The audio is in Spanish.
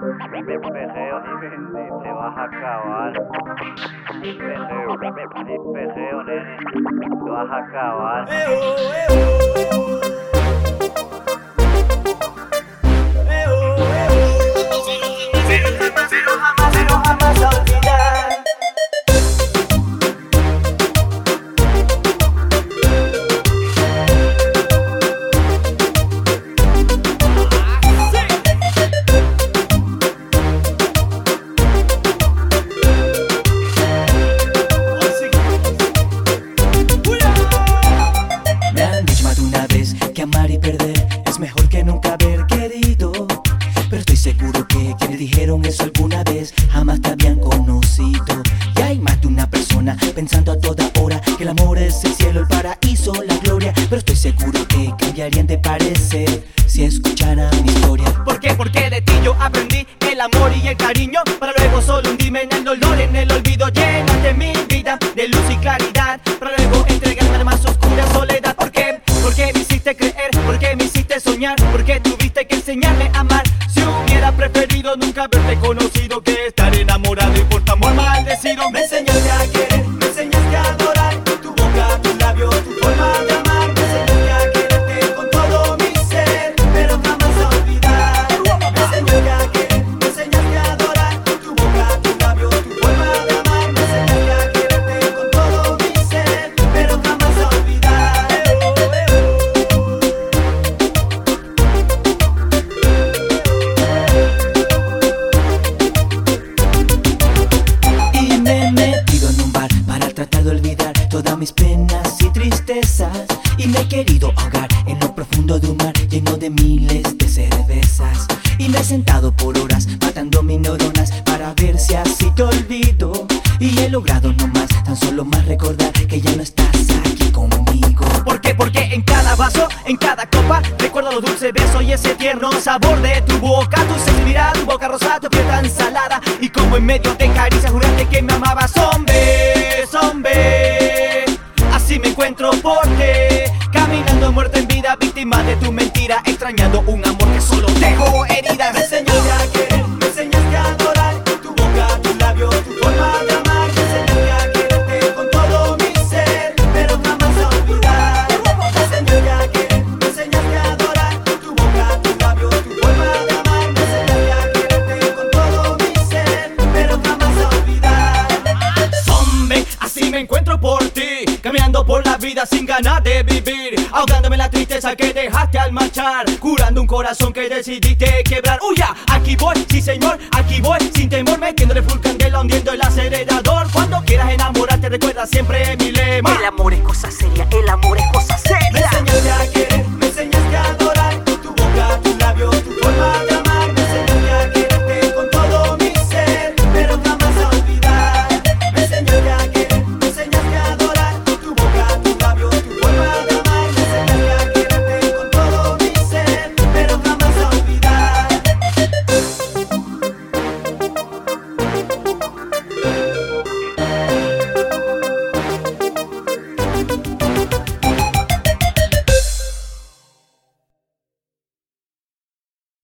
Pejeo ni te vas a acabar. Pejeo, pejeo, nene, te vas a acabar. Es mejor que nunca haber querido. Pero estoy seguro que quienes dijeron eso alguna vez jamás te habían conocido. Y hay más de una persona pensando a toda hora que el amor es el cielo, el paraíso, la gloria. Pero estoy seguro que cambiarían de parecer si escucharan mi historia. ¿Por qué? Porque de ti yo aprendí el amor y el cariño Para luego solo hundirme en el dolor, en el olvido Llénate enseñarme a amar. Si hubiera preferido nunca haberte conocido Que estar enamorado y por todas mis penas y tristezas. Y me he querido ahogar en lo profundo de un mar lleno de miles de cervezas. Y me he sentado por horas matando mis neuronas para ver si así te olvido. Y he logrado nomás tan solo más recordar que ya no estás aquí conmigo. ¿Por qué? Porque en cada vaso, en cada copa Recuerdo los dulces besos y ese tierno sabor de tu boca Tu sensibilidad, tu boca rosada, tu piel tan Y como en medio de caricias juraste que me amabas Hombre, Extrañando un amor que solo dejó heridas Caminando por la vida sin ganas de vivir. Ahogándome la tristeza que dejaste al marchar. Curando un corazón que decidiste quebrar. Huya, aquí voy, sí señor, aquí voy. Sin temor metiéndole full candela hundiendo el acelerador. Cuando quieras enamorarte recuerda siempre mi lema. El amor es cosa